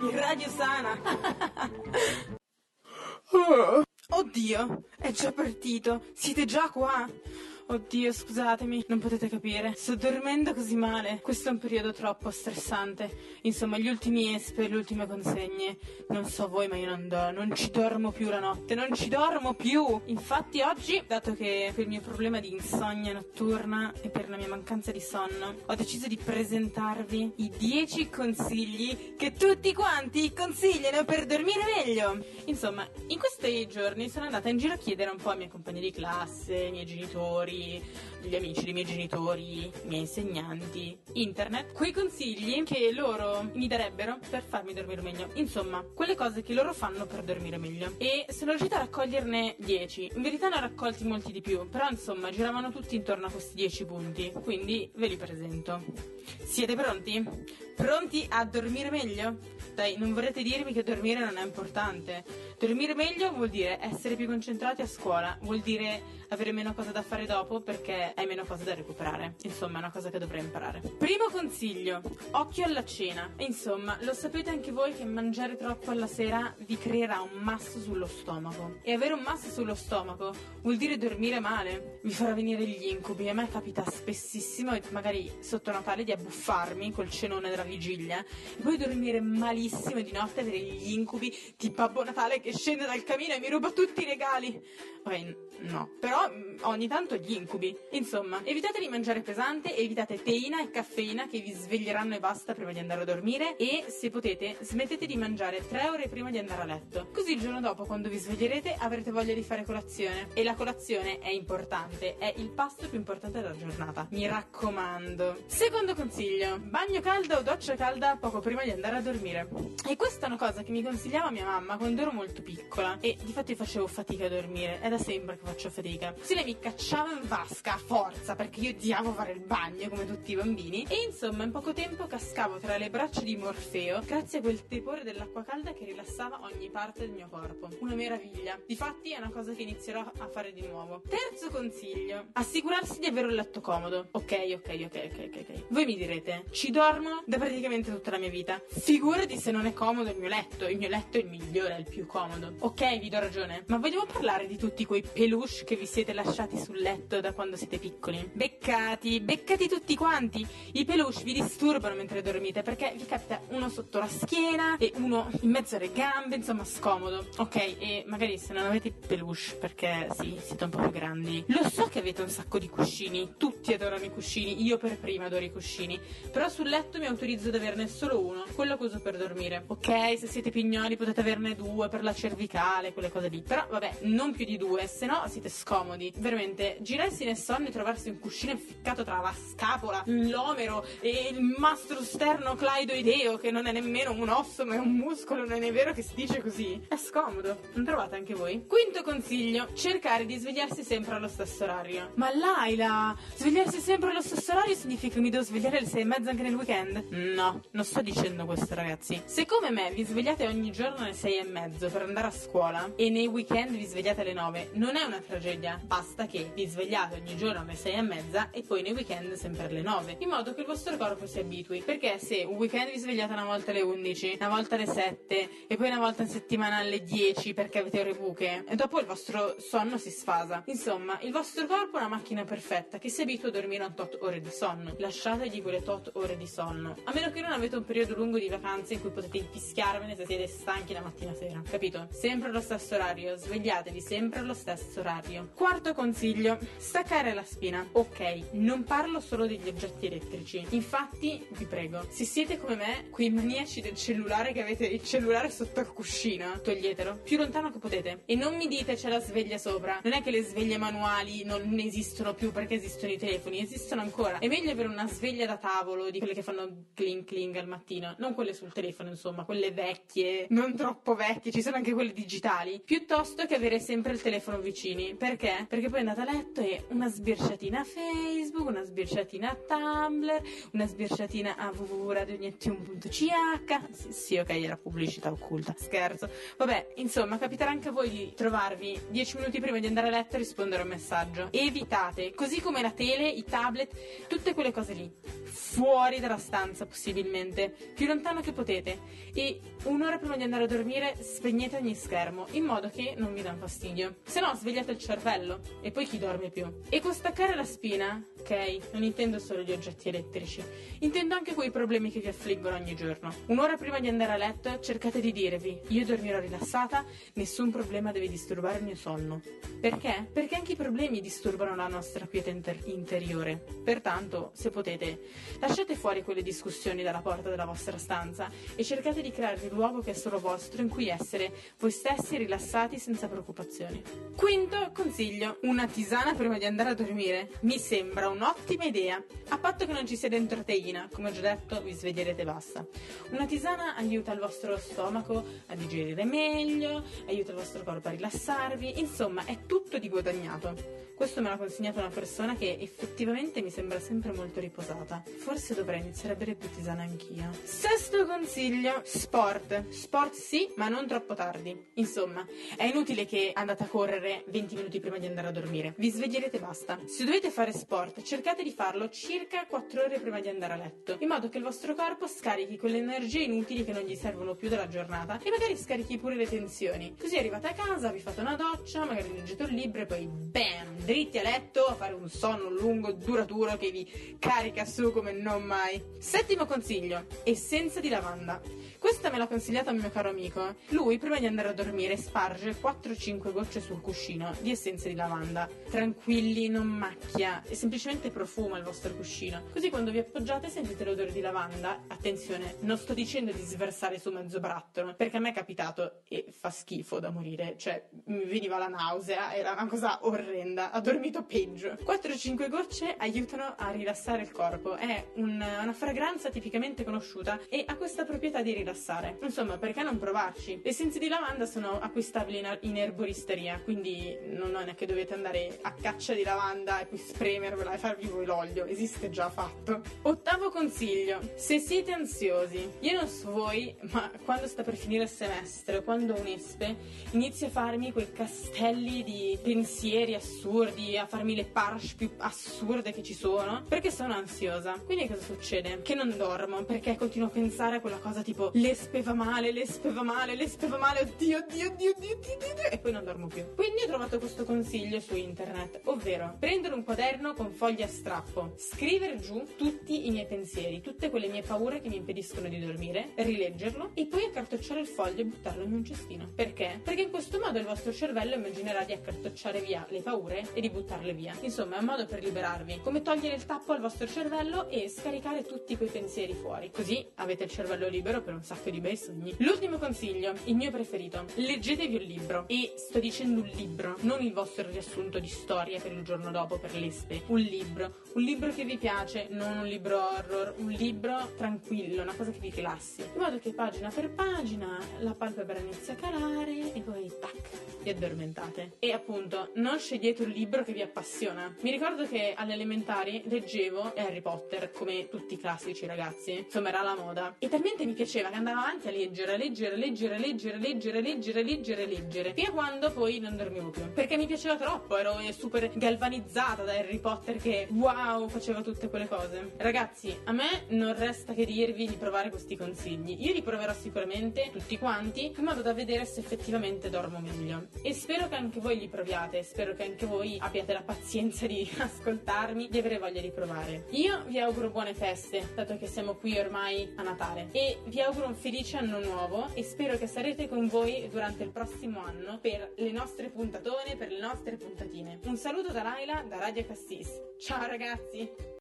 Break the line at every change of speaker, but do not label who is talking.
Il radio sana. Oddio, è già partito. Siete già qua? Oddio, scusatemi, non potete capire. Sto dormendo così male. Questo è un periodo troppo stressante. Insomma, gli ultimi espe, le ultime consegne. Non so voi, ma io non, do, non ci dormo più la notte. Non ci dormo più. Infatti, oggi, dato che per il mio problema di insonnia notturna e per la mia mancanza di sonno, ho deciso di presentarvi i 10 consigli che tutti quanti consigliano per dormire meglio. Insomma, in questi giorni sono andata in giro a chiedere un po' ai miei compagni di classe, ai miei genitori gli amici dei miei genitori, i miei insegnanti, internet, quei consigli che loro mi darebbero per farmi dormire meglio. Insomma, quelle cose che loro fanno per dormire meglio. E sono riuscita a raccoglierne 10. In verità ne ho raccolti molti di più, però insomma giravano tutti intorno a questi 10 punti. Quindi ve li presento. Siete pronti? Pronti a dormire meglio? Dai, non vorrete dirmi che dormire non è importante. Dormire meglio vuol dire essere più concentrati a scuola, vuol dire avere meno cose da fare dopo perché hai meno cose da recuperare. Insomma, è una cosa che dovrei imparare. Primo consiglio: occhio alla cena. Insomma, lo sapete anche voi che mangiare troppo alla sera vi creerà un masso sullo stomaco. E avere un masso sullo stomaco vuol dire dormire male, vi farà venire gli incubi. A me capita spessissimo, magari sotto Natale, di abbuffarmi col cenone della vigilia e poi dormire malissimo di notte avere gli incubi di Babbo Natale che scende dal camino e mi ruba tutti i regali. Poi no, però mm, ogni tanto gli incubi. Insomma, evitate di mangiare pesante, evitate teina e caffeina che vi sveglieranno e basta prima di andare a dormire e se potete smettete di mangiare tre ore prima di andare a letto. Così il giorno dopo quando vi sveglierete avrete voglia di fare colazione e la colazione è importante, è il pasto più importante della giornata. Mi raccomando. Secondo consiglio, bagno caldo o doccia calda poco prima di andare a dormire. E questa è una cosa che mi consigliava mia mamma quando ero molto piccola e di fatto facevo fatica a dormire, è da sempre che faccio fatica. Così lei mi cacciava in vasca a forza perché io odiavo fare il bagno come tutti i bambini e insomma in poco tempo cascavo tra le braccia di Morfeo grazie a quel tepore dell'acqua calda che rilassava ogni parte del mio corpo. Una meraviglia. Difatti è una cosa che inizierò a fare di nuovo. Terzo consiglio: assicurarsi di avere un letto comodo. Ok, ok, ok, ok. ok. Voi mi direte, ci dormo da praticamente tutta la mia vita. Figurati se non è comodo il mio letto. Il mio letto è il migliore, è il più comodo. Ok, vi do ragione. Ma vogliamo parlare di tutti quei peluche che vi siete lasciati sul letto da quando siete piccoli? Beccati, beccati tutti quanti. I peluche vi disturbano mentre dormite perché vi capita uno sotto la schiena e uno in mezzo alle gambe, insomma scomodo. Ok, e magari se non avete peluche perché sì, siete un po' più grandi. Lo so che avete un sacco di cuscini, tutti adorano i cuscini, io per prima adoro i cuscini, però sul letto mi autorizzo ad averne solo uno, quello che uso per dormire. Ok, se siete pignoli potete averne due per la cervicale, quelle cose lì, però vabbè, non più di due, se no siete scomodi. Veramente, girarsi nel sonno e trovarsi un cuscino inficcato tra la scapola, l'omero e il mastro sternocleidoideo, che non è nemmeno un osso ma è un muscolo, non è vero che si dice così? È scomodo, non trovate anche voi? Quinto consiglio, cercare di svegliarsi sempre allo stesso orario. Ma Laila, svegliarsi sempre allo stesso orario significa che mi devo svegliare alle sei e mezza anche nel weekend? No, non sto dicendo questo ragazzi. Se come me vi svegliate ogni giorno alle sei e mezzo per andare a scuola e nei weekend vi svegliate alle nove, non è una tragedia. Basta che vi svegliate ogni giorno alle sei e mezza e poi nei weekend sempre alle nove, in modo che il vostro corpo si abitui. Perché se un weekend vi svegliate una volta alle 11, una volta alle 7 e poi una volta in settimana alle 10 perché avete ore buche, e dopo il vostro sonno si sfasa. Insomma, il vostro corpo è una macchina perfetta che si abitua a dormire un tot ore di sonno. Lasciategli quelle tot ore di sonno. A meno che non avete un periodo lungo di vacanze in cui potete infischiarvene se siete stanchi la mattina sera. Capito? Sempre allo stesso orario, svegliatevi sempre allo stesso orario. Quarto consiglio, staccare la spina. Ok, non parlo solo degli oggetti elettrici. Infatti, vi prego, se siete come me, quei maniaci del cellulare che avete il cellulare sotto al cuscino, toglietelo più lontano che potete. E non mi dite c'è la sveglia sopra. Non è che le sveglie manuali non esistono più perché esistono i telefoni, esistono ancora. È meglio avere una sveglia da tavolo di quelle che fanno cling cling al mattino, non quelle sul telefono, insomma, quelle vecchie, non troppo vecchie. Ci sono anche anche quelle digitali, piuttosto che avere sempre il telefono vicini. Perché? Perché poi andate a letto e una sbirciatina a Facebook, una sbirciatina a Tumblr, una sbirciatina a www.radionettune.ch. Sì, sì, ok, era pubblicità occulta, scherzo. Vabbè, insomma, capiterà anche a voi di trovarvi 10 minuti prima di andare a letto e rispondere a un messaggio. Evitate, così come la tele, i tablet, tutte quelle cose lì. Fuori dalla stanza, possibilmente, più lontano che potete. E un'ora prima di andare a dormire spegnete ogni schermo, in modo che non vi danno fastidio. Se no, svegliate il cervello. E poi chi dorme più? E con staccare la spina, ok, non intendo solo gli oggetti elettrici, intendo anche quei problemi che vi affliggono ogni giorno. Un'ora prima di andare a letto cercate di dirvi, io dormirò rilassata, nessun problema deve disturbare il mio sonno. Perché? Perché anche i problemi disturbano la nostra quiete inter- interiore. Pertanto, se potete, lasciate fuori quelle discussioni dalla porta della vostra stanza e cercate di crearvi un luogo che è solo vostro in cui essere voi stessi rilassati senza preoccupazioni. Quinto consiglio, una tisana prima di andare a dormire. Mi sembra un'ottima idea, a patto che non ci sia dentro teina, come ho già detto vi sveglierete e basta. Una tisana aiuta il vostro stomaco a digerire meglio, aiuta il vostro corpo a rilassarvi, insomma è tutto di guadagnato. Questo me l'ha consegnato una persona che effettivamente mi sembra sempre molto riposata. Forse dovrei iniziare a bere più tisana anch'io. Sesto consiglio, sport. Sport sì, ma non troppo tardi. Insomma, è inutile che andate a correre 20 minuti prima di andare a dormire. Vi sveglierete e basta. Se dovete fare sport, cercate di farlo circa 4 ore prima di andare a letto, in modo che il vostro corpo scarichi quelle energie inutili che non gli servono più della giornata e magari scarichi pure le tensioni. Così arrivate a casa, vi fate una doccia, magari leggete un libro e poi BAM! dritti a letto a fare un sonno lungo, duraturo che vi carica su come non mai. Settimo consiglio, essenza di lavanda. Questa me l'ha consigliata un mio caro amico. Lui, prima di andare a dormire, sparge 4-5 gocce sul cuscino di essenza di lavanda. Tranquilli, non macchia, e semplicemente profuma il vostro cuscino. Così quando vi appoggiate sentite l'odore di lavanda. Attenzione, non sto dicendo di sversare su mezzo barattolo, perché a me è capitato e fa schifo da morire. Cioè, mi veniva la nausea, era una cosa orrenda. Ha dormito peggio. 4-5 gocce aiutano a rilassare il corpo. È un, una fragranza tipicamente conosciuta e ha questa proprietà di rilassare. Insomma, perché non provarci? Essenze di lavanda sono acquistabili in, in erboristeria, quindi non è che dovete andare a caccia di lavanda e poi spremervela e farvi voi l'olio, esiste già fatto. Ottavo consiglio, se siete ansiosi, io non so voi, ma quando sta per finire il semestre, quando unespe, inizio a farmi quei castelli di pensieri assurdi, a farmi le parche più assurde che ci sono, perché sono ansiosa. Quindi cosa succede? Che non dormo, perché continuo a pensare a quella cosa tipo l'espe va male, l'espe va male, l'espe va male, oddio, oddio, oddio, oddio, oddio, oddio, e poi non dormo più. Quindi ho trovato questo consiglio su internet, ovvero prendere un quaderno con foglie a strappo, scrivere giù tutti i miei pensieri, tutte quelle mie paure che mi impediscono di dormire, rileggerlo e poi accartocciare il foglio e buttarlo in un cestino. Perché? Perché in questo modo il vostro cervello immaginerà di accartocciare via le paure e di buttarle via. Insomma, è un modo per liberarvi, come togliere il tappo al vostro cervello e scaricare tutti quei pensieri fuori. Così avete il cervello libero per un sacco di bei sogni. L'ultimo consiglio, il mio preferito, leggetevi un libro. E sto dicendo un libro, non il vostro riassunto di storia per il giorno dopo, per l'espe. Un libro. Un libro che vi piace, non un libro horror, un libro tranquillo, una cosa che vi rilassi. In modo che pagina per pagina la palpebra inizia a calare e poi tac vi addormentate. E appunto, non scegliete un libro che vi appassiona. Mi ricordo che alle elementari leggevo Harry Potter, come tutti i classici ragazzi. Insomma, era la moda. E talmente mi piaceva che andavo avanti a leggere, leggere, leggere, leggere, leggere, leggere, leggere, leggere. Fino a quando poi non dormivo più. Perché mi piaceva troppo, ero super galvanizzata da Harry Potter che wow, faceva tutte quelle cose. Ragazzi, a me non resta che dirvi di provare questi consigli. Io li proverò sicuramente tutti quanti, in modo da vedere se effettivamente dormo meglio e spero che anche voi li proviate, spero che anche voi abbiate la pazienza di ascoltarmi, di avere voglia di provare. Io vi auguro buone feste, dato che siamo qui ormai a Natale, e vi auguro un felice anno nuovo e spero che sarete con voi durante il prossimo anno per le nostre puntatone, per le nostre puntatine. Un saluto da Laila, da Radio Cassis. Ciao ragazzi!